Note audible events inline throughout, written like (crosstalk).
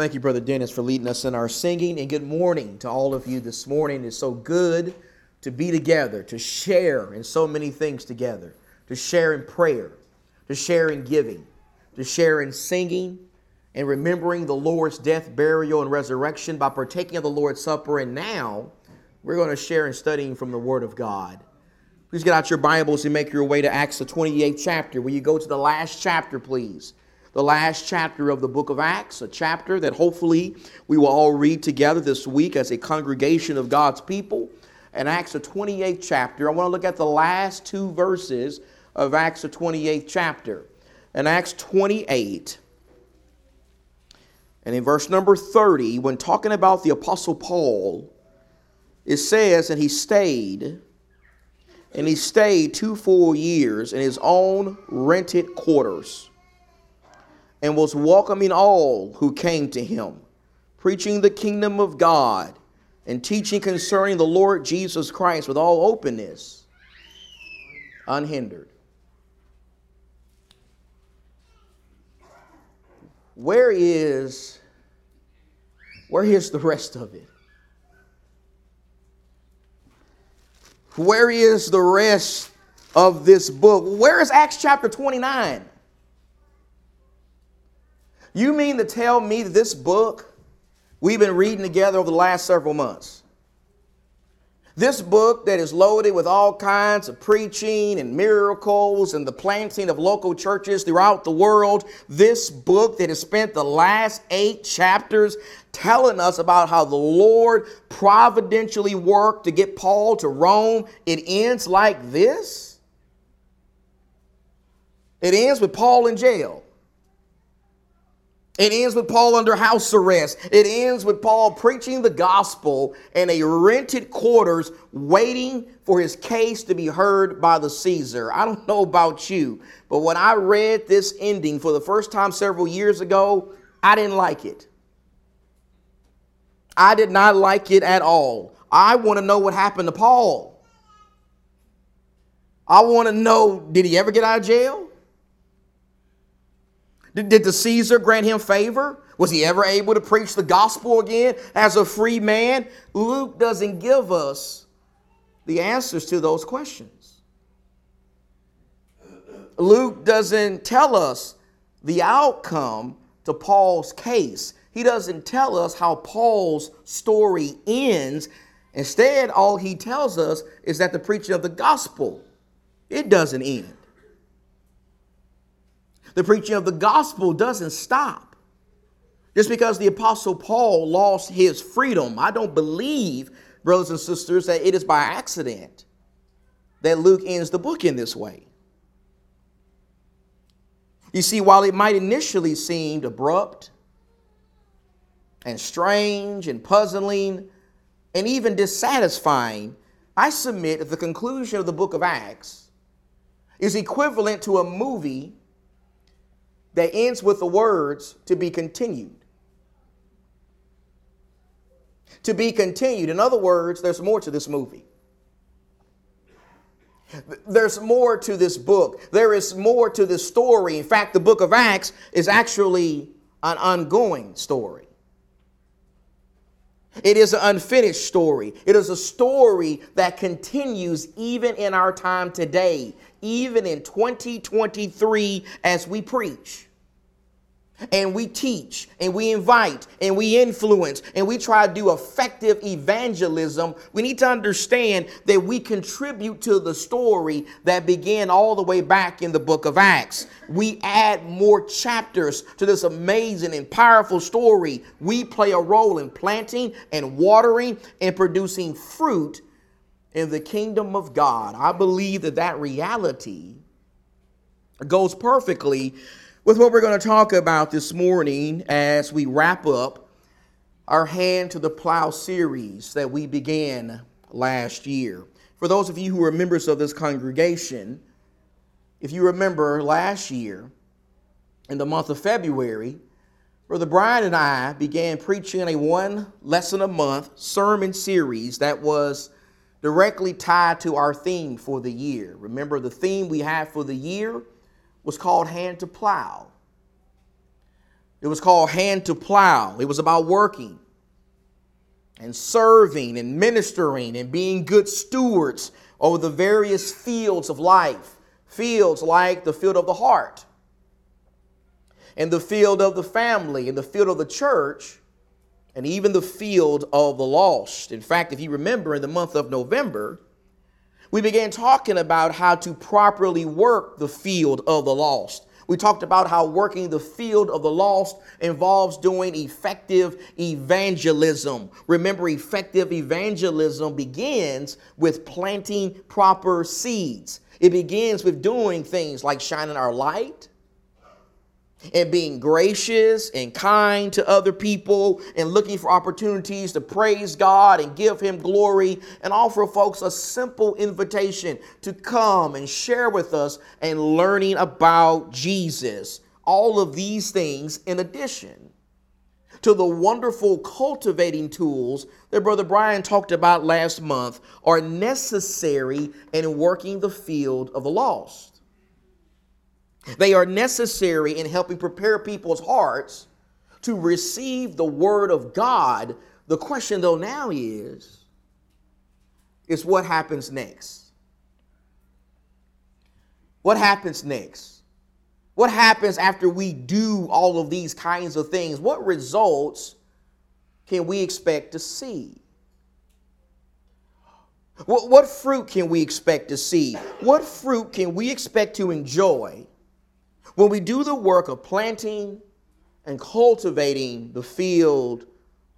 Thank you, Brother Dennis, for leading us in our singing. And good morning to all of you this morning. It's so good to be together, to share in so many things together, to share in prayer, to share in giving, to share in singing, and remembering the Lord's death, burial, and resurrection by partaking of the Lord's Supper. And now we're going to share in studying from the Word of God. Please get out your Bibles and make your way to Acts, the 28th chapter. Will you go to the last chapter, please? The last chapter of the book of Acts, a chapter that hopefully we will all read together this week as a congregation of God's people. And Acts, the 28th chapter, I want to look at the last two verses of Acts, the 28th chapter. In Acts 28, and in verse number 30, when talking about the Apostle Paul, it says, And he stayed, and he stayed two full years in his own rented quarters and was welcoming all who came to him, preaching the kingdom of God and teaching concerning the Lord Jesus Christ with all openness, unhindered. Where is where is the rest of it? Where is the rest of this book? Where is Acts chapter 29? You mean to tell me that this book we've been reading together over the last several months? This book that is loaded with all kinds of preaching and miracles and the planting of local churches throughout the world, this book that has spent the last eight chapters telling us about how the Lord providentially worked to get Paul to Rome, it ends like this? It ends with Paul in jail. It ends with Paul under house arrest. It ends with Paul preaching the gospel in a rented quarters, waiting for his case to be heard by the Caesar. I don't know about you, but when I read this ending for the first time several years ago, I didn't like it. I did not like it at all. I want to know what happened to Paul. I want to know did he ever get out of jail? Did, the Caesar grant him favor? Was he ever able to preach the gospel again as a free man? Luke doesn't give us the answers to those questions. Luke doesn't tell us the outcome to Paul's case. He doesn't tell us how Paul's story ends. Instead, all he tells us is that the preaching of the gospel, it doesn't end. The preaching of the gospel doesn't stop. Just because the Apostle Paul lost his freedom, I don't believe, brothers and sisters, that it is by accident that Luke ends the book in this way. You see, while it might initially seem abrupt and strange and puzzling and even dissatisfying, I submit that the conclusion of the book of Acts is equivalent to a movie that ends with the words to be continued. To be continued. In other words, there's more to this movie. There's more to this book. There is more to this story. In fact, the book of Acts is actually an ongoing story. It is an unfinished story. It is a story that continues even in our time today, even in 2023 as we preach and we teach and we invite and we influence and we try to do effective evangelism, we need to understand that we contribute to the story that began all the way back in the book of Acts. We add more chapters to this amazing and powerful story. We play a role in planting and watering and producing fruit in the kingdom of God. I believe that that reality goes perfectly with what we're going to talk about this morning as we wrap up our Hand to the Plow series that we began last year. For those of you who are members of this congregation, if you remember last year, in the month of February, Brother Brian and I began preaching a one lesson a month sermon series that was directly tied to our theme for the year. Remember, the theme we had for the year was called Hand to Plow. It was called hand to plow. It was about working and serving and ministering and being good stewards over the various fields of life. Fields like the field of the heart, and the field of the family, and the field of the church, and even the field of the lost. In fact, if you remember, in the month of November, we began talking about how to properly work the field of the lost. We talked about how working the field of the lost involves doing effective evangelism. Remember, effective evangelism begins with planting proper seeds. It begins with doing things like shining our light, and being gracious and kind to other people and looking for opportunities to praise God and give Him glory and offer folks a simple invitation to come and share with us and learning about Jesus. All of these things in addition to the wonderful cultivating tools that Brother Brian talked about last month are necessary in working the field of the lost. They are necessary in helping prepare people's hearts to receive the word of God. The question though now is is what happens next? What happens next? What happens after we do all of these kinds of things? What results can we expect to see? What, what fruit can we expect to see? What fruit can we expect to enjoy when we do the work of planting and cultivating the field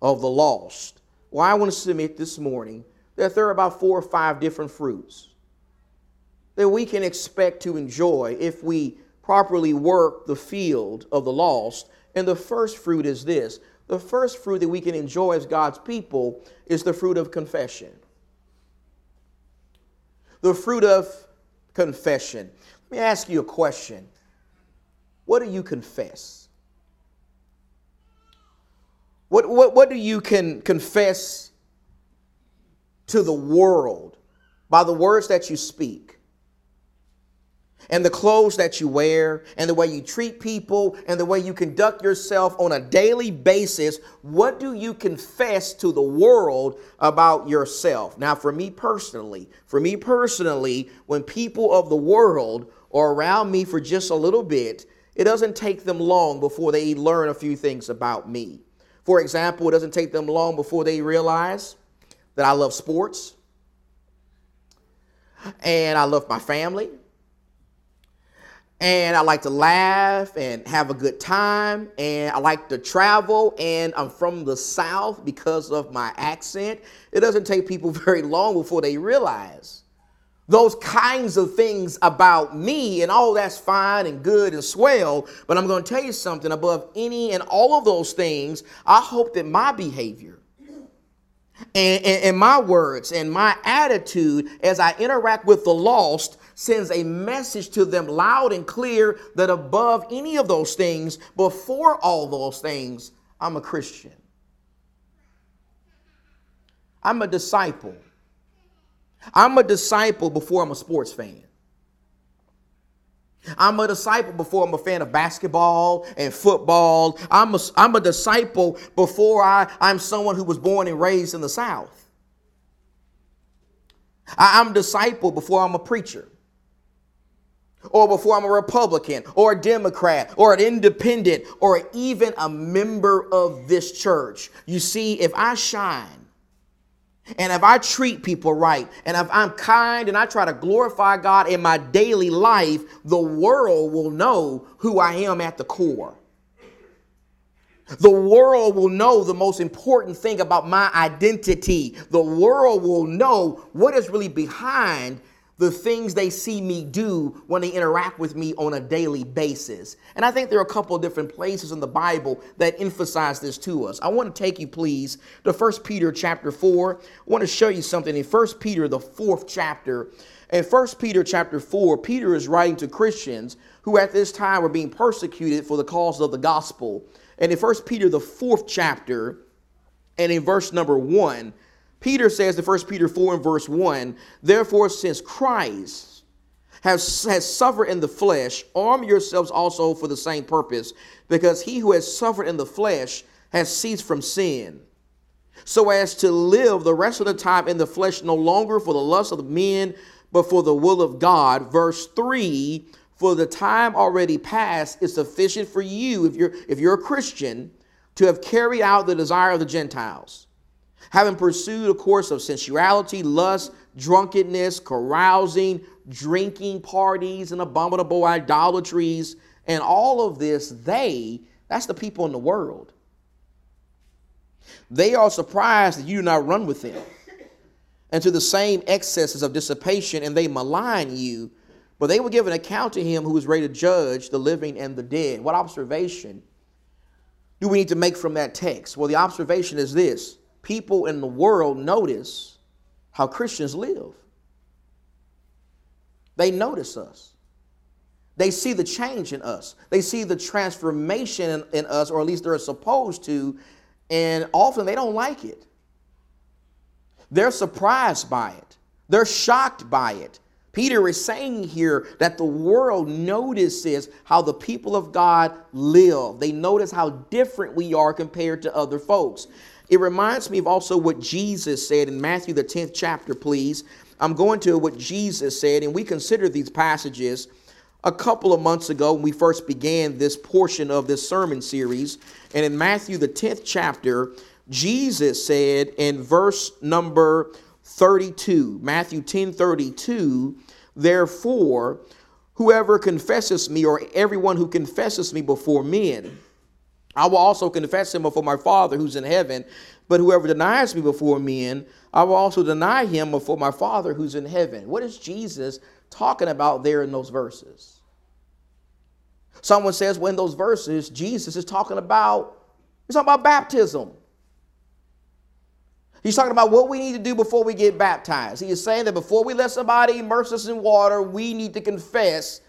of the lost, well, I want to submit this morning that there are about four or five different fruits that we can expect to enjoy if we properly work the field of the lost. And the first fruit is this the first fruit that we can enjoy as God's people is the fruit of confession. The fruit of confession. Let me ask you a question. What do you confess? What, what, what do you can confess to the world by the words that you speak? and the clothes that you wear and the way you treat people and the way you conduct yourself on a daily basis, what do you confess to the world about yourself? Now, for me personally, for me personally, when people of the world are around me for just a little bit, it doesn't take them long before they learn a few things about me. For example, it doesn't take them long before they realize that I love sports and I love my family and I like to laugh and have a good time and I like to travel and I'm from the South because of my accent. It doesn't take people (laughs) very long before they realize those kinds of things about me, and all that's fine and good and swell. But I'm going to tell you something above any and all of those things, I hope that my behavior and, and, and my words and my attitude as I interact with the lost sends a message to them loud and clear that above any of those things, before all those things, I'm a Christian. I'm a disciple. I'm a disciple before I'm a sports fan. I'm a disciple before I'm a fan of basketball and football. I'm a, I'm a disciple before I, I'm someone who was born and raised in the South. I, I'm a disciple before I'm a preacher. Or before I'm a Republican or a Democrat or an independent or even a member of this church. You see, if I shine and if I treat people right, and if I'm kind and I try to glorify God in my daily life, the world will know who I am at the core. The world will know the most important thing about my identity. The world will know what is really behind the things they see me do when they interact with me on a daily basis. And I think there are a couple of different places in the Bible that emphasize this to us. I want to take you, please, to 1 Peter chapter 4. I want to show you something in 1 Peter, the fourth chapter. In 1 Peter chapter 4, Peter is writing to Christians who at this time were being persecuted for the cause of the gospel. And in 1 Peter, the fourth chapter, and in verse number 1, Peter says in 1 Peter 4 and verse 1 Therefore, since Christ has, has suffered in the flesh, arm yourselves also for the same purpose, because he who has suffered in the flesh has ceased from sin, so as to live the rest of the time in the flesh no longer for the lust of the men, but for the will of God. Verse 3 For the time already past is sufficient for you, if you're, if you're a Christian, to have carried out the desire of the Gentiles, having pursued a course of sensuality, lust, drunkenness, carousing drinking parties and abominable idolatries and all of this, they, that's the people in the world. They are surprised that you do not run with them and to the same excesses of dissipation, and they malign you. But they will give an account to him who is ready to judge the living and the dead. What observation do we need to make from that text? Well, the observation is this people in the world notice how Christians live. They notice us. They see the change in us. They see the transformation in, in, us, or at least they're supposed to, and often they don't like it. They're surprised by it, they're shocked by it. Peter is saying here that the world notices how the people of God live. They notice how different we are compared to other folks. It reminds me of also what Jesus said in Matthew, the 10th chapter, please. I'm going to what Jesus said, and we considered these passages a couple of months ago when we first began this portion of this sermon series. And in Matthew, the 10th chapter, Jesus said in verse number 32, Matthew 10 32, therefore, whoever confesses me, or everyone who confesses me before men, I will also confess him before my Father who's in heaven. But whoever denies me before men, I will also deny him before my Father who's in heaven. What is Jesus talking about there in those verses? Someone says, well, in those verses, Jesus is talking about, he's talking about baptism. He's talking about what we need to do before we get baptized. He is saying that before we let somebody immerse us in water, we need to confess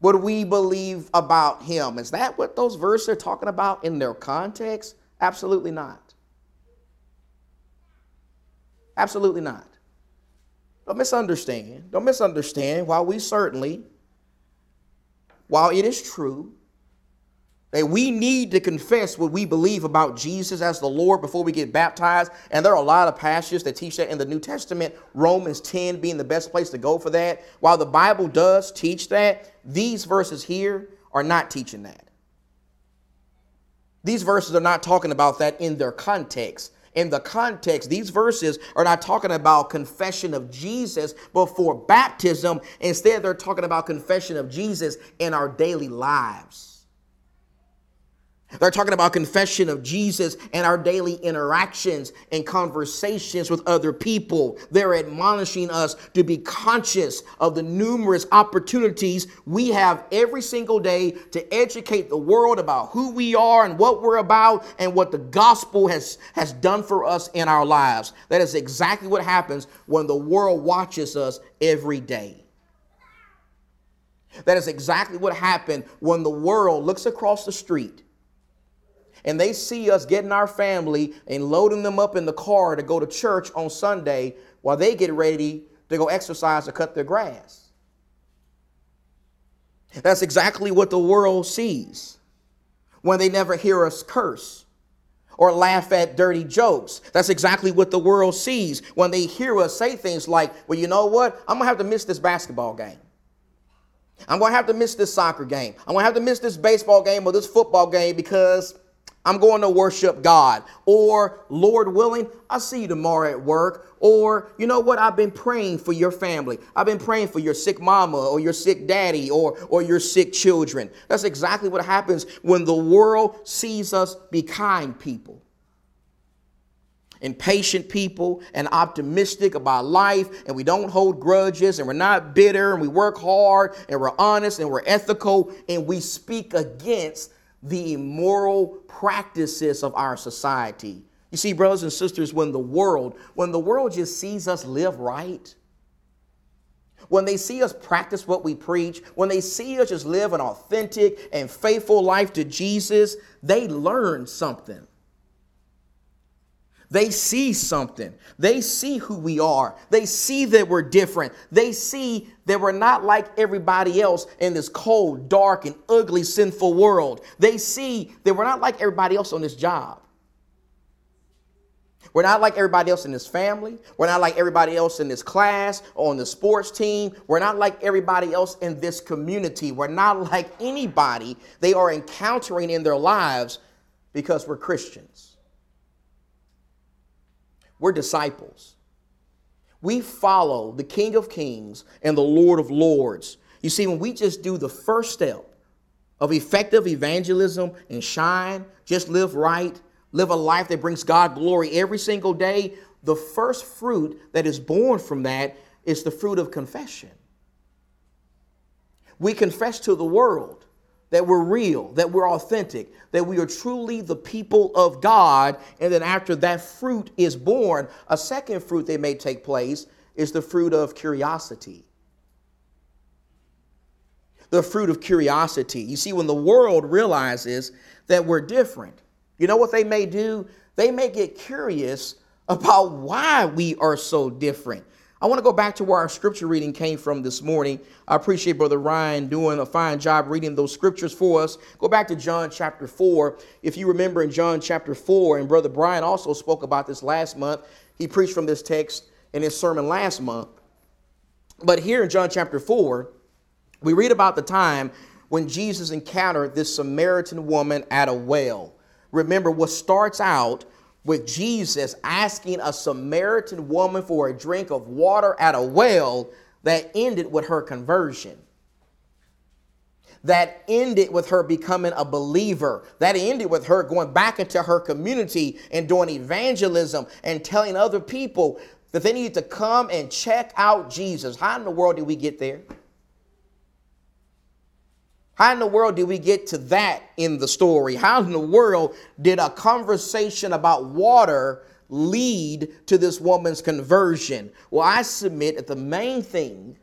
what we believe about him. Is that what those verses are talking about in their context? Absolutely not. Absolutely not. Don't misunderstand. Don't misunderstand. While we certainly, while it is true that we need to confess what we believe about Jesus as the Lord before we get baptized, and there are a lot of passages that teach that in the New Testament, Romans 10 being the best place to go for that. While the Bible does teach that, these verses here are not teaching that. These verses are not talking about that in their context in the context, these verses are not talking about confession of Jesus before baptism. Instead, they're talking about confession of Jesus in our daily lives. They're talking about confession of Jesus and our daily interactions and conversations with other people. They're admonishing us to be conscious of the numerous opportunities we have every single day to educate the world about who we are and what we're about and what the gospel has, has done for us in our lives. That is exactly what happens when the world watches us every day. That is exactly what happened when the world looks across the street and they see us getting our family and loading them up in the car to go to church on Sunday while they get ready to go exercise or cut their grass. That's exactly what the world sees when they never hear us curse or laugh at dirty jokes. That's exactly what the world sees when they hear us say things like, well, you know what? I'm going to have to miss this basketball game. I'm going to have to miss this soccer game. I'm going to have to miss this baseball game or this football game because I'm going to worship God. Or, Lord willing, I'll see you tomorrow at work. Or, you know what? I've been praying for your family. I've been praying for your sick mama or your sick daddy or, or your sick children. That's exactly what happens when the world sees us be kind people and patient people and optimistic about life and we don't hold grudges and we're not bitter and we work hard and we're honest and we're ethical and we speak against the immoral practices of our society. You see, brothers and sisters, when the world, when the world just sees us live right, when they see us practice what we preach, when they see us just live an authentic and faithful life to Jesus, they learn something. They see something. They see who we are. They see that we're different. They see that we're not like everybody else in this cold, dark, and ugly, sinful world. They see that we're not like everybody else on this job. We're not like everybody else in this family. We're not like everybody else in this class or on the sports team. We're not like everybody else in this community. We're not (laughs) like anybody they are encountering in their lives because we're Christians. We're disciples. We follow the King of Kings and the Lord of Lords. You see, when we just do the first step of effective evangelism and shine, just live right, live a life that brings God glory every single day, the first fruit that is born from that is the fruit of confession. We confess to the world that we're real, that we're authentic, that we are truly the people of God. And then after that fruit is born, a second fruit that may take place is the fruit of curiosity. The fruit of curiosity. You see, when the world realizes that we're different, you know what they may do? They may get curious about why we are so different. I want to go back to where our scripture reading came from this morning. I appreciate Brother Ryan doing a fine job reading those scriptures for us. Go back to John chapter 4. If you remember in John chapter 4, and Brother Brian also spoke about this last month, he preached from this text in his sermon last month. But here in John chapter 4, we read about the time when Jesus encountered this Samaritan woman at a well. Remember, what starts out with Jesus asking a Samaritan woman for a drink of water at a well that ended with her conversion. That ended with her becoming a believer. That ended with her going back into her community and doing evangelism and telling other people that they need to come and check out Jesus. How in the world did we get there? How in the world did we get to that in the story? How in the world did a conversation about water lead to this woman's conversion? Well, I submit that the main thing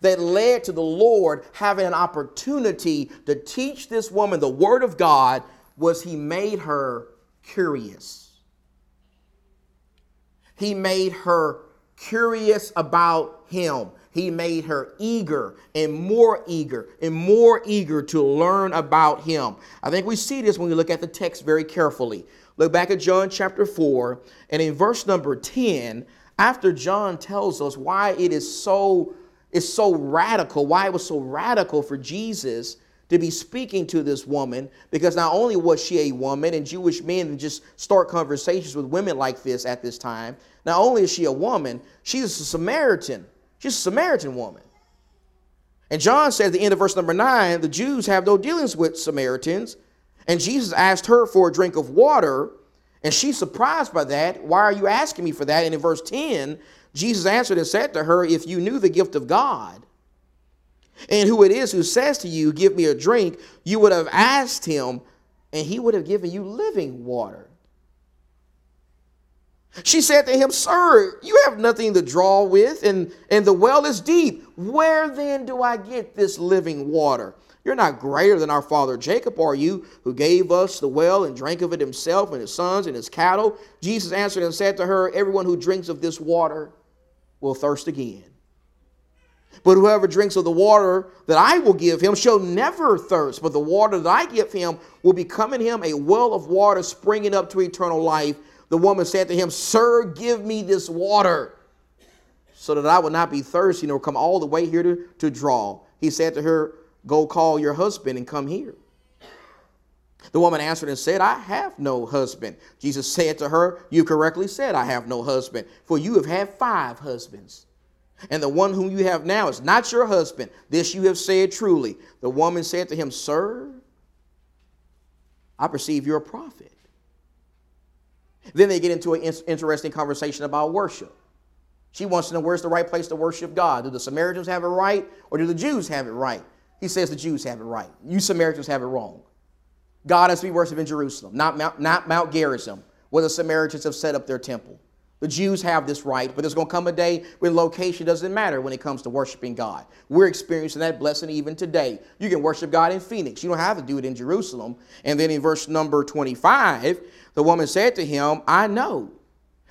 that led to the Lord having an opportunity to teach this woman the Word of God was He made her curious. He made her curious about Him he made her eager and more eager and more eager to learn about him. I think we see this when we look at the text very carefully. Look back at John chapter 4, and in verse number 10, after John tells us why it is so is so radical, why it was so radical for Jesus to be speaking to this woman, because not only was she a woman, and Jewish men just start conversations with women like this at this time, not only is she a woman, she's a Samaritan. She's a Samaritan woman. And John said at the end of verse number nine, the Jews have no dealings with Samaritans. And Jesus asked her for a drink of water. And she's surprised by that. Why are you asking me for that? And in verse 10, Jesus answered and said to her, If you knew the gift of God and who it is who says to you, Give me a drink, you would have asked him, and he would have given you living water. She said to him, Sir, you have nothing to draw with, and, and the well is deep. Where then do I get this living water? You're not greater than our father Jacob, are you, who gave us the well and drank of it himself and his sons and his cattle? Jesus answered and said to her, Everyone who drinks of this water will thirst again. But whoever drinks of the water that I will give him shall never thirst, but the water that I give him will become in him a well of water springing up to eternal life. The woman said to him, Sir, give me this water so that I will not be thirsty nor come all the way here to, to draw. He said to her, Go call your husband and come here. The woman answered and said, I have no husband. Jesus said to her, You correctly said, I have no husband, for you have had five husbands. And the one whom you have now is not your husband. This you have said truly. The woman said to him, Sir, I perceive you're a prophet. Then they get into an interesting conversation about worship. She wants to know where's the right place to worship God. Do the Samaritans have it right or do the Jews have it right? He says the Jews have it right. You Samaritans have it wrong. God has to be worshipped in Jerusalem, not Mount, not Mount Gerizim, where the Samaritans have set up their temple. The Jews have this right, but there's going to come a day when location doesn't matter when it comes to worshiping God. We're experiencing that blessing even today. You can worship God in Phoenix. You don't have to do it in Jerusalem. And then in verse number 25, the woman said to him, I know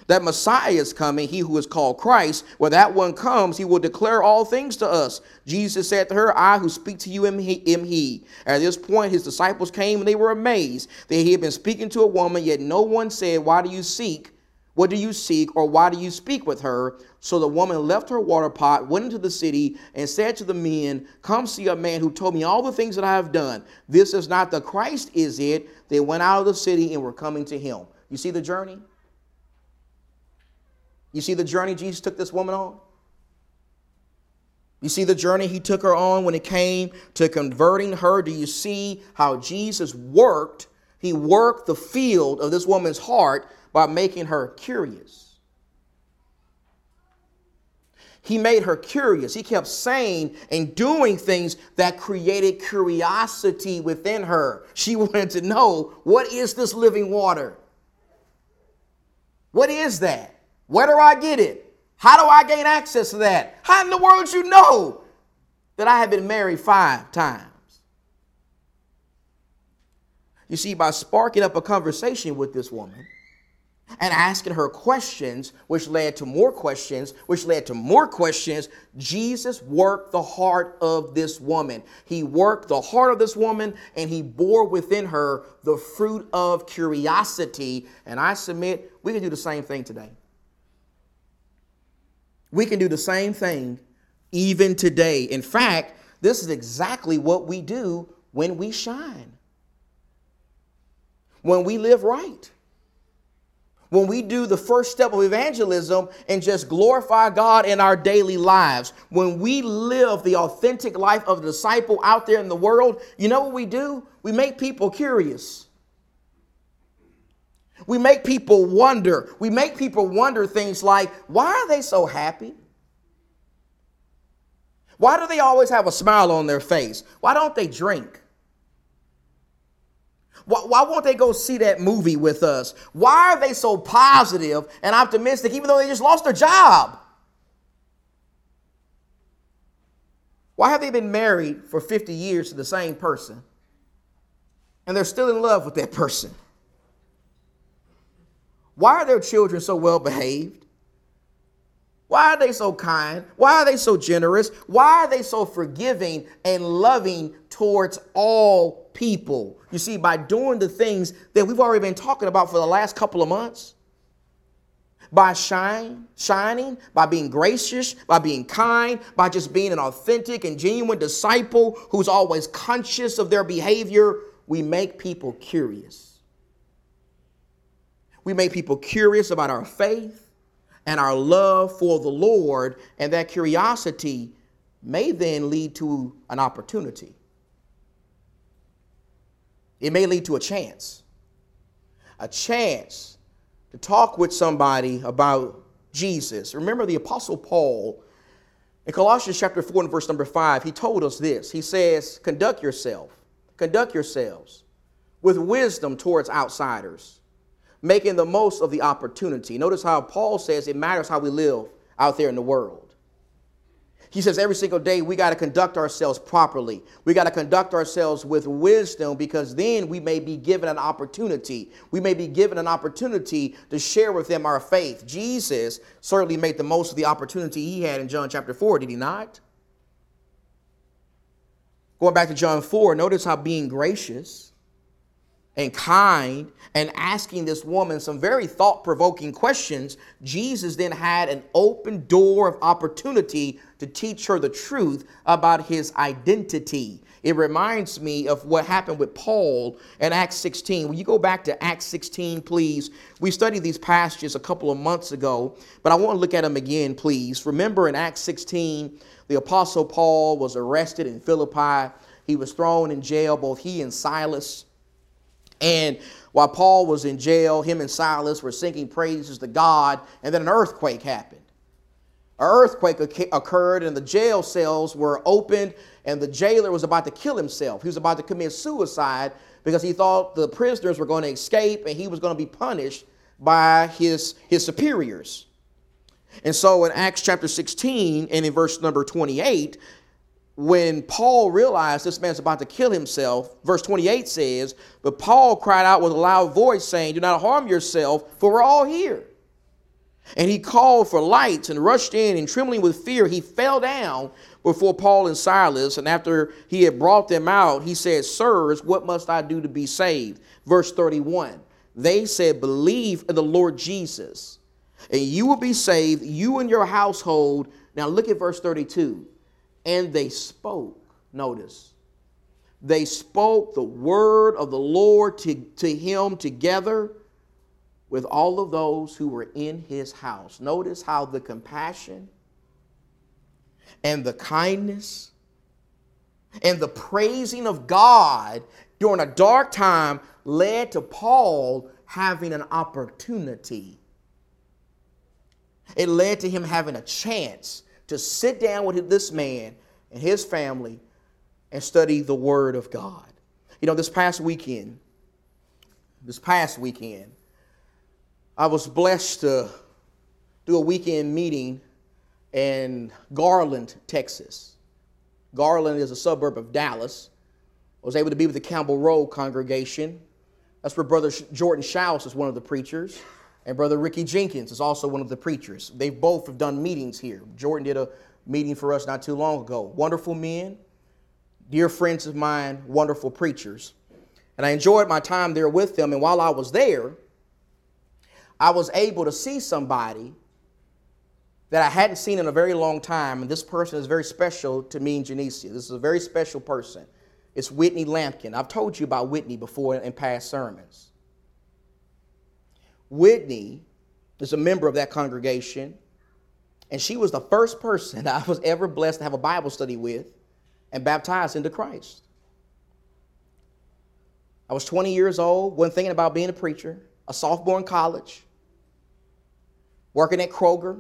that Messiah is coming, he who is called Christ. When that one comes, he will declare all things to us. Jesus said to her, I who speak to you am he. Am he. At this point, his disciples came and they were amazed that he had been speaking to a woman, yet no one said, Why do you seek? What do you seek, or why do you speak with her? So the woman left her water pot, went into the city, and said to the men, Come see a man who told me all the things that I have done. This is not the Christ, is it? They went out of the city and were coming to him. You see the journey? You see the journey Jesus took this woman on? You see the journey he took her on when it came to converting her? Do you see how Jesus worked? He worked the field of this woman's heart by making her curious. He made her curious. He kept saying and doing things that created curiosity within her. She (laughs) wanted to know what is this living water? What is that? Where do I get it? How do I gain access to that? How in the world you know that I have been married five times? You see, by sparking up a conversation with this woman and asking her questions, which led to more questions, which led to more questions, Jesus worked the heart of this woman. He worked the heart of this woman and he bore within her the fruit of curiosity. And I submit we can do the same thing today. We can do the same thing even today. In fact, this is exactly what we do when we shine, when we live right. When we do the first step of evangelism and just glorify God in our daily lives, when we live the authentic life of a disciple out there in the world, you know what we do? We make people curious. We make people wonder. We make people wonder things like, why are they so happy? Why do they always have a smile on their face? Why don't they drink? Why, why, won't they go see that movie with us? Why are they so positive and optimistic even though they just lost their job? Why have they been married for 50 years to the same person and they're still in love with that person? Why are their children so well behaved? Why are they so kind? Why are they so generous? Why are they so forgiving and loving towards all people? You see, by doing the things that we've already been talking about for the last couple of months, by shine, shining, by being gracious, by being kind, by just being an authentic and genuine disciple who's always conscious of their behavior, we make people curious. We make people curious about our faith and our love for the Lord, and that curiosity may then lead to an opportunity. It may lead to a chance. A chance to talk with somebody about Jesus. Remember the Apostle Paul in Colossians chapter 4 and verse number 5, he told us this. He says, Conduct yourself, conduct yourselves with wisdom towards outsiders making the most of the opportunity. Notice how Paul says it matters how we live out there in the world. He says every single day we got to conduct ourselves properly. We got to conduct ourselves with wisdom because then we may be given an opportunity. We may be given an opportunity to share with them our faith. Jesus certainly made the most of the opportunity he had in John chapter 4, did he not? Going back to John 4, notice how being gracious and kind and asking this woman some very thought provoking questions, Jesus then had an open door of opportunity to teach her the truth about his identity. It reminds me of what happened with Paul in Acts 16. When you go back to Acts 16, please, we studied these passages a couple of months ago, but I want to look at them again, please. Remember in Acts 16, the Apostle Paul was arrested in Philippi. He was thrown in jail, both he and Silas. And while Paul was in jail, him and Silas were singing praises to God, and then an earthquake happened. An earthquake occurred, and the jail cells were opened, and the jailer was about to kill himself. He was about to commit suicide because he thought the prisoners were going to escape and he was going to be punished by his, his superiors. And so in Acts chapter 16 and in verse number 28, when Paul realized this man's about to kill himself, verse 28 says, But Paul cried out with a loud voice, saying, Do not harm yourself, for we're all here. And he called for lights and rushed in, and trembling with fear, he fell down before Paul and Silas. And after he had brought them out, he said, Sirs, what must I do to be saved? Verse 31. They said, Believe in the Lord Jesus, and you will be saved, you and your household. Now look at verse 32. And they spoke, notice, they spoke the word of the Lord to, to him together with all of those who were in his house. Notice how the compassion and the kindness and the praising of God during a dark time led to Paul having an opportunity. It led to him having a chance to sit down with this man and his family and study the Word of God. You know, this past weekend, this past weekend, I was blessed to do a weekend meeting in Garland, Texas. Garland is a suburb of Dallas. I was able to be with the Campbell Road congregation. That's where Brother Jordan Shouse is one of the preachers, and Brother Ricky Jenkins is also one of the preachers. They both have done meetings here. Jordan did a meeting for us not too long ago. Wonderful men, dear friends of mine, wonderful preachers. And I enjoyed my time there with them. And while I was there, I was able to see somebody that I hadn't seen in a very long time. And this person is very special to me and Genesia. This is a very special person. It's Whitney Lampkin. I've told you about Whitney before in past sermons. Whitney is a member of that congregation, and she was the first person (laughs) I was ever blessed to have a Bible study with and baptized into Christ. I was 20 years old, wasn't thinking about being a preacher, a sophomore in college, working at Kroger.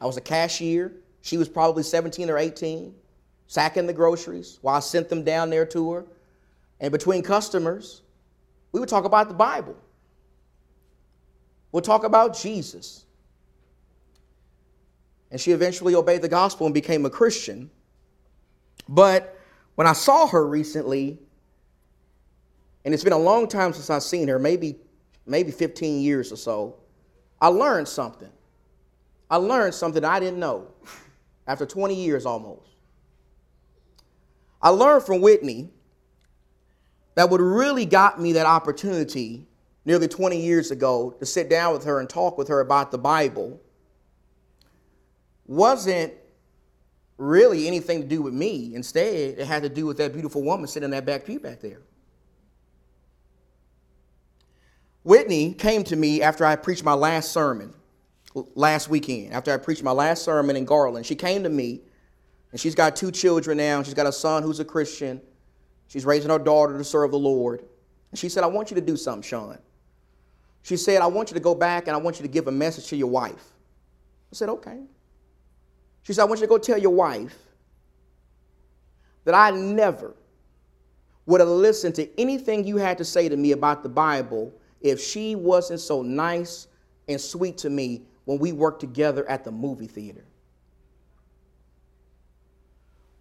I was a cashier. She was probably 17 or 18 sacking the groceries while I sent them down there to her. And between customers, we would talk about the Bible. We'll talk about Jesus. And she eventually obeyed the gospel and became a Christian. But when I saw her recently, and it's been a long time since I've seen her, maybe, maybe 15 years or so, I learned something. I learned something I didn't know after 20 years almost. I learned from Whitney that what really got me that opportunity nearly 20 years ago to sit down with her and talk with her about the Bible wasn't really anything to do with me. Instead, it had to do with that beautiful woman sitting in that back pew back there. Whitney came to me after I preached my last sermon last weekend, after I preached my last sermon in Garland. She came to me and she's got two children now. She's got a son who's a Christian. She's raising her daughter to serve the Lord. And she said, I want you to do something, Sean. She said, I want you to go back and I want you to give a message to your wife. I said, okay. She said, I want you to go tell your wife that I never would have listened to anything you had to say to me about the Bible if she wasn't so nice and sweet to me when we worked together at the movie theater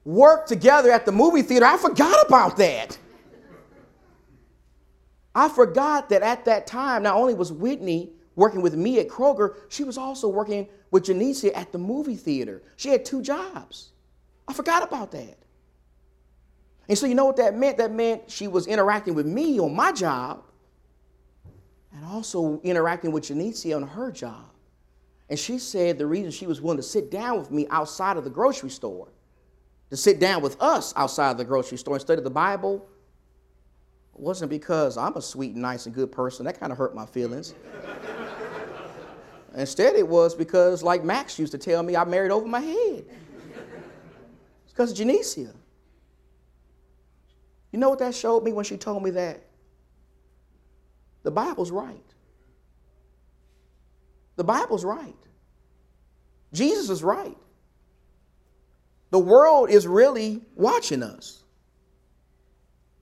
work together at the movie theater. I forgot about that. I forgot that at that time, not only was Whitney working with me at Kroger, she was also working with Janicia at the movie theater. She had two jobs. I forgot about that. And so, you know what that meant? That meant she was interacting with me on my job and also interacting with Janicia on her job. And she said the reason she was willing to sit down with me outside of the grocery store to sit down with us outside of the grocery store and study the Bible wasn't because I'm a sweet, nice, and good person. That kind of hurt my feelings. Instead, it was because, like Max used to tell me, I married over my head. It's because of Genesia. You know what that showed me when she told me that? The Bible's right. The Bible's right. Jesus is right. The world is really watching us.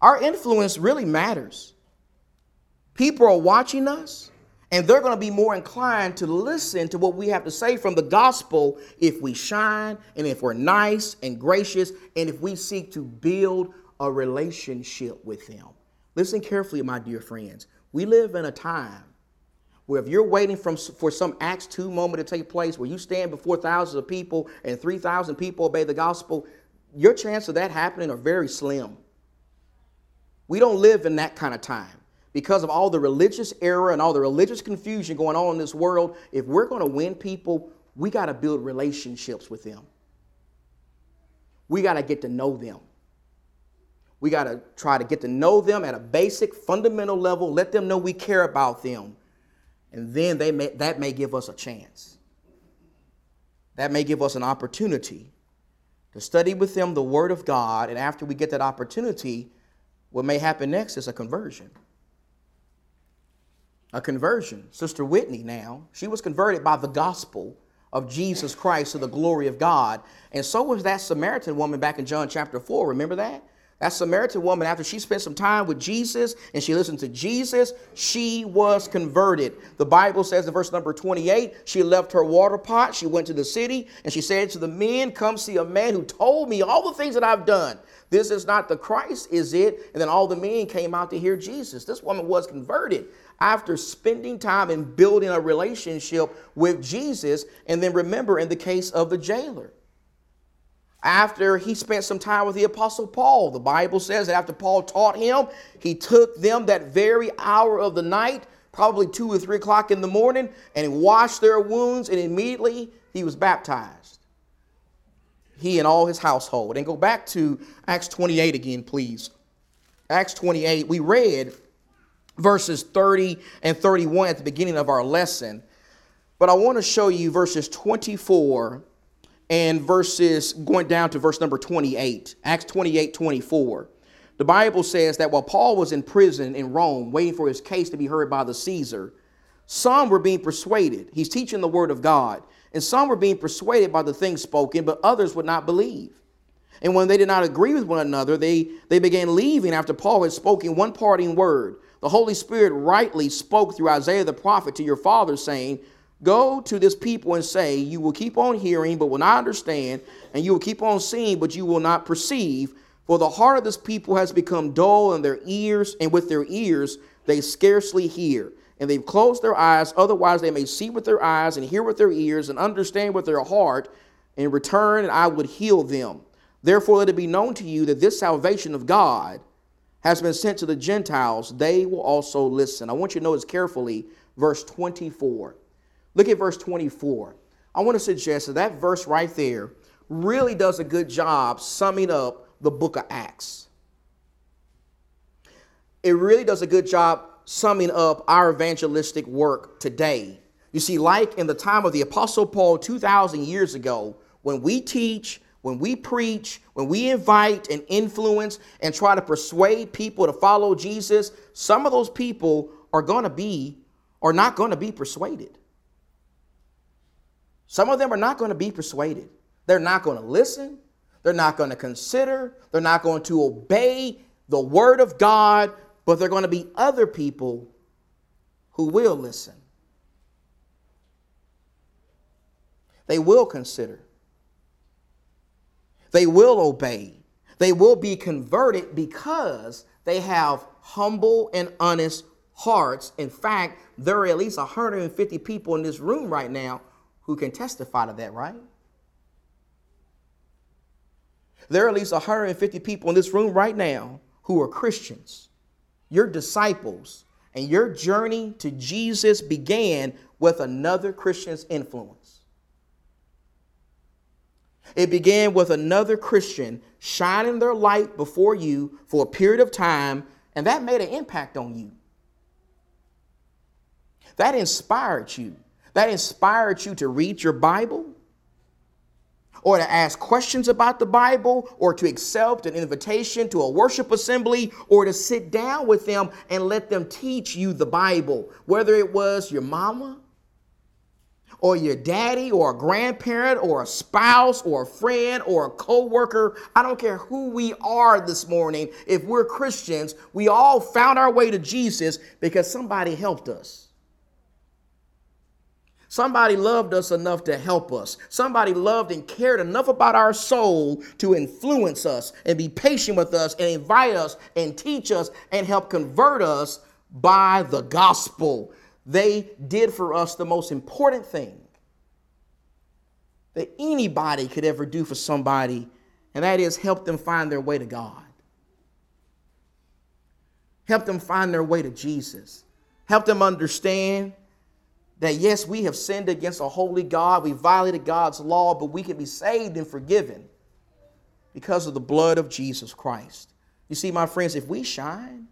Our influence really matters. People are watching us And they're going to be more inclined to listen to what we have to say from the gospel if we shine and if we're nice and gracious and if we seek to build a relationship with them. Listen carefully, my dear friends. We live in a time where if you're waiting from, for some Acts 2 moment to take place where you stand before thousands of people and 3,000 people obey the gospel, your chance of that happening are very slim. We don't live in that kind of time because of all the religious error and all the religious confusion going on in this world, if we're going to win people, we got to build relationships with them. We got to get to know them. We got to try to get to know them at a basic, fundamental level, let them know we care about them. And then they may, that may give us a chance. That may give us an opportunity to study with them the Word of God. And after we get that opportunity, what may happen next is a conversion a conversion. Sister Whitney now, she was converted by the gospel of Jesus Christ to the glory of God. And so was that Samaritan woman back in John chapter 4. Remember that? That Samaritan woman, after she spent some time with Jesus and she listened to Jesus, she was converted. The Bible says in verse number 28, she left her water pot, she went to the city, and she said to the men, Come see a man who told me all the things that I've done. This is not the Christ, is it? And then all the men came out to hear Jesus. This woman was converted after spending time and building a relationship with Jesus. And then remember, in the case of the jailer, after he spent some time with the Apostle Paul, the Bible says that after Paul taught him, he took them that very hour of the night, probably two or three o'clock in the morning, and he washed their wounds, and immediately he was baptized. He and all his household. And go back to Acts 28 again, please. Acts 28, we read verses 30 and 31 at the beginning of our lesson. But I want to show you verses 24 and verses going down to verse number 28, Acts 28 24. The Bible says that while Paul was in prison in Rome, waiting for his case to be heard by the Caesar, some were being persuaded. He's teaching the word of God. And some were being persuaded by the things spoken, but others would not believe. And when they did not agree with one another, they, they began leaving after Paul had spoken one parting word. The Holy Spirit rightly spoke through Isaiah the prophet to your father, saying, Go to this people and say, You will keep on hearing, but will not understand, and you will keep on seeing, but you will not perceive. For the heart of this people has become dull, and their ears, and with their ears they scarcely hear. And they've closed their eyes, otherwise they may see with their eyes, and hear with their ears, and understand with their heart, and return, and I would heal them. Therefore, let it be known to you that this salvation of God has been sent to the Gentiles, they will also listen. I want you to notice carefully verse 24. Look at verse 24. I want to suggest that that verse right there really does a good job summing up the book of Acts. It really does a good job summing up our evangelistic work today. You see, like in the time of the Apostle Paul 2,000 years ago, when we teach, when we preach, when we invite and influence and try to persuade people to follow Jesus, some of those people are going to be or not going to be persuaded. Some of them are not going to be persuaded. They're not going to listen. They're not going to consider. They're not going to obey the word of God, but they're going to be other people who will listen. They will consider. They will obey. They will be converted because they have humble and honest hearts. In fact, there are at least 150 people in this room right now who can testify to that, right? There are at least 150 people in this room right now who are Christians. Your disciples and your journey to Jesus began with another Christian's influence. It began with another Christian shining their light before you for a period of time, and that made an impact on you. That inspired you. That inspired you to read your Bible, or to ask questions about the Bible, or to accept an invitation to a worship assembly, or to sit down with them and let them teach you the Bible, whether it was your mama? Or your daddy? Or a grandparent? Or a spouse? Or a friend? Or a coworker. I don't care who we are this morning. If we're Christians, we all found our way to Jesus because somebody helped us. Somebody loved us enough to help us. Somebody loved and cared enough about our soul to influence us and be patient with us and invite us and teach us and help convert us by the gospel. They did for us the most important thing that anybody could ever do for somebody, and that is help them find their way to God. Help them find their way to Jesus. Help them understand that yes, we have sinned against a holy God, we violated God's law, but we can be saved and forgiven because of the blood of Jesus Christ. You see, my friends, if we shine,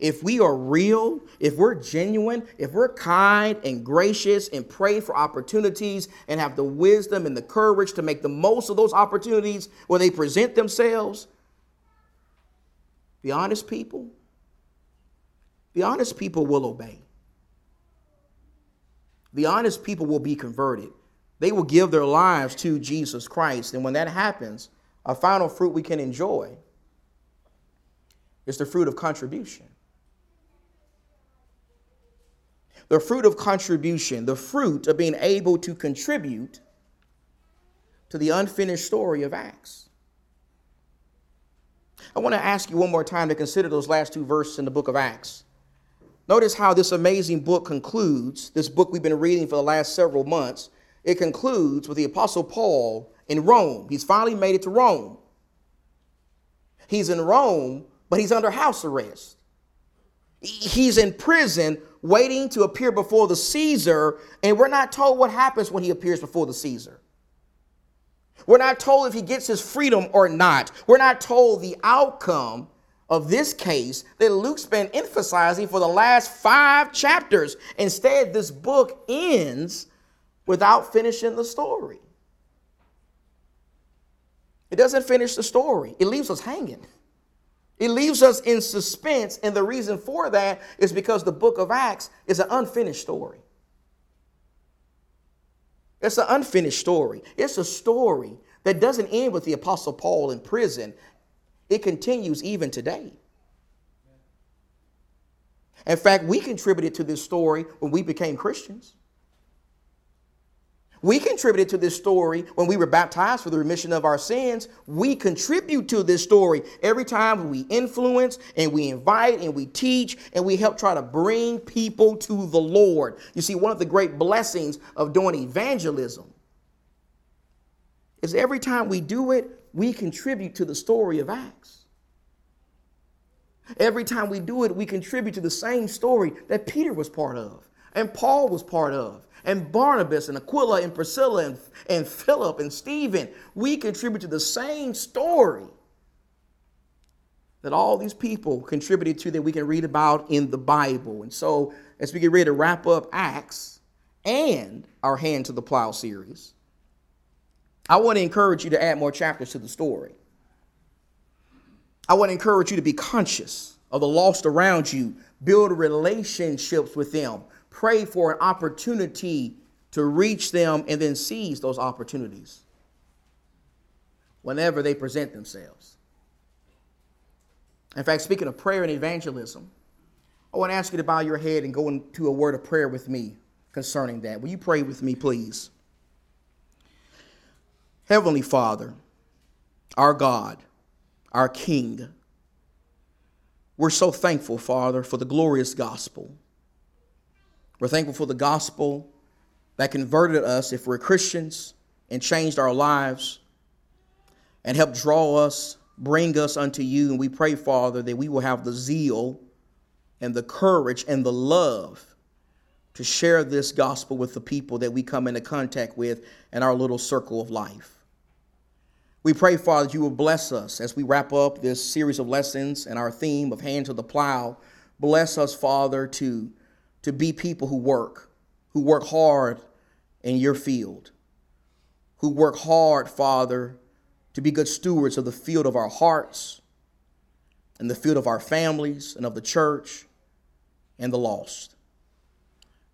if we are real, if we're genuine, if we're kind and gracious and pray for opportunities and have the wisdom and the courage to make the most of those opportunities where they present themselves, the honest people, the honest people will obey. The honest people will be converted. They will give their lives to Jesus Christ. And when that happens, a final fruit we can enjoy is the fruit of contribution. the fruit of contribution, the fruit of being able to contribute to the unfinished story of Acts. I want to ask you one more time to consider those last two verses in the book of Acts. Notice how this amazing book concludes, this book we've been reading for the last several months. It concludes with the Apostle Paul in Rome. He's finally made it to Rome. He's in Rome, but he's under house arrest. He's in prison waiting to appear before the Caesar, and we're not told what happens when he appears before the Caesar. We're not told if he gets his freedom or not. We're not told the outcome of this case that Luke's been emphasizing for the last five chapters. Instead, this book ends without finishing the story. It doesn't finish the story, it leaves us hanging. It leaves us in suspense, and the reason for that is because the book of Acts is an unfinished story. It's an unfinished story. It's a story that doesn't end with the Apostle Paul in prison, it continues even today. In fact, we contributed to this story when we became Christians. We contributed to this story when we were baptized for the remission of our sins. We contribute to this story every time we influence and we invite and we teach and we help try to bring people to the Lord. You see, one of the great blessings of doing evangelism is every time we do it, we contribute to the story of Acts. Every time we do it, we contribute to the same story that Peter was part of and Paul was part of and Barnabas and Aquila and Priscilla and, and Philip and Stephen, we contribute to the same story that all these people contributed to that we can read about in the Bible. And so, as we get ready to wrap up Acts and our Hand to the Plow series, I want to encourage you to add more chapters to the story. I want to encourage you to be conscious of the lost around you, build relationships with them, pray for an opportunity to reach them and then seize those opportunities whenever they present themselves. In fact, speaking of prayer and evangelism, I want to ask you to bow your head and go into a word of prayer with me concerning that. Will you pray with me, please? Heavenly Father, our God, our King, we're so thankful, Father, for the glorious gospel. We're thankful for the gospel that converted us, if we're Christians, and changed our lives and helped draw us, bring us unto you. And we pray, Father, that we will have the zeal and the courage and the love to share this gospel with the people that we come into contact with in our little circle of life. We pray, Father, that you will bless us as we wrap up this series of lessons and our theme of hand to the plow. Bless us, Father, to to be people who work, who work hard in your field, who work hard, Father, to be good stewards of the field of our hearts and the field of our families and of the church and the lost.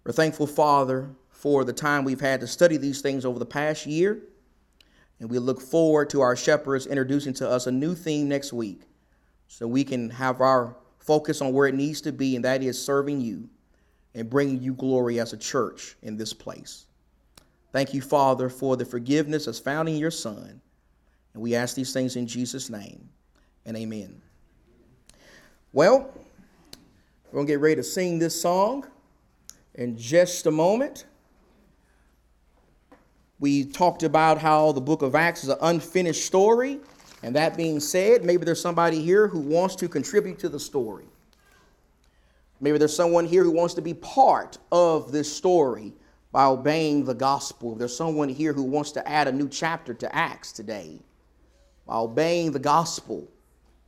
We're thankful, Father, for the time we've had to study these things over the past year. And we look forward to our shepherds introducing to us a new theme next week so we can have our focus on where it needs to be, and that is serving you and bringing you glory as a church in this place. Thank you, Father, for the forgiveness that's found in your Son. And we ask these things in Jesus' name. And amen. Well, we're going to get ready to sing this song in just a moment. We talked about how the book of Acts is an unfinished story. And that being said, maybe there's somebody here who wants to contribute to the story. Maybe there's someone here who wants to be part of this story by obeying the gospel. There's someone here who wants to add a new chapter to Acts today by obeying the gospel,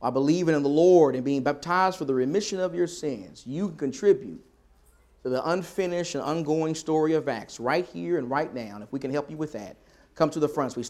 by believing in the Lord and being baptized for the remission of your sins. You can contribute to the unfinished and ongoing story of Acts right here and right now. And if we can help you with that, come to the front. We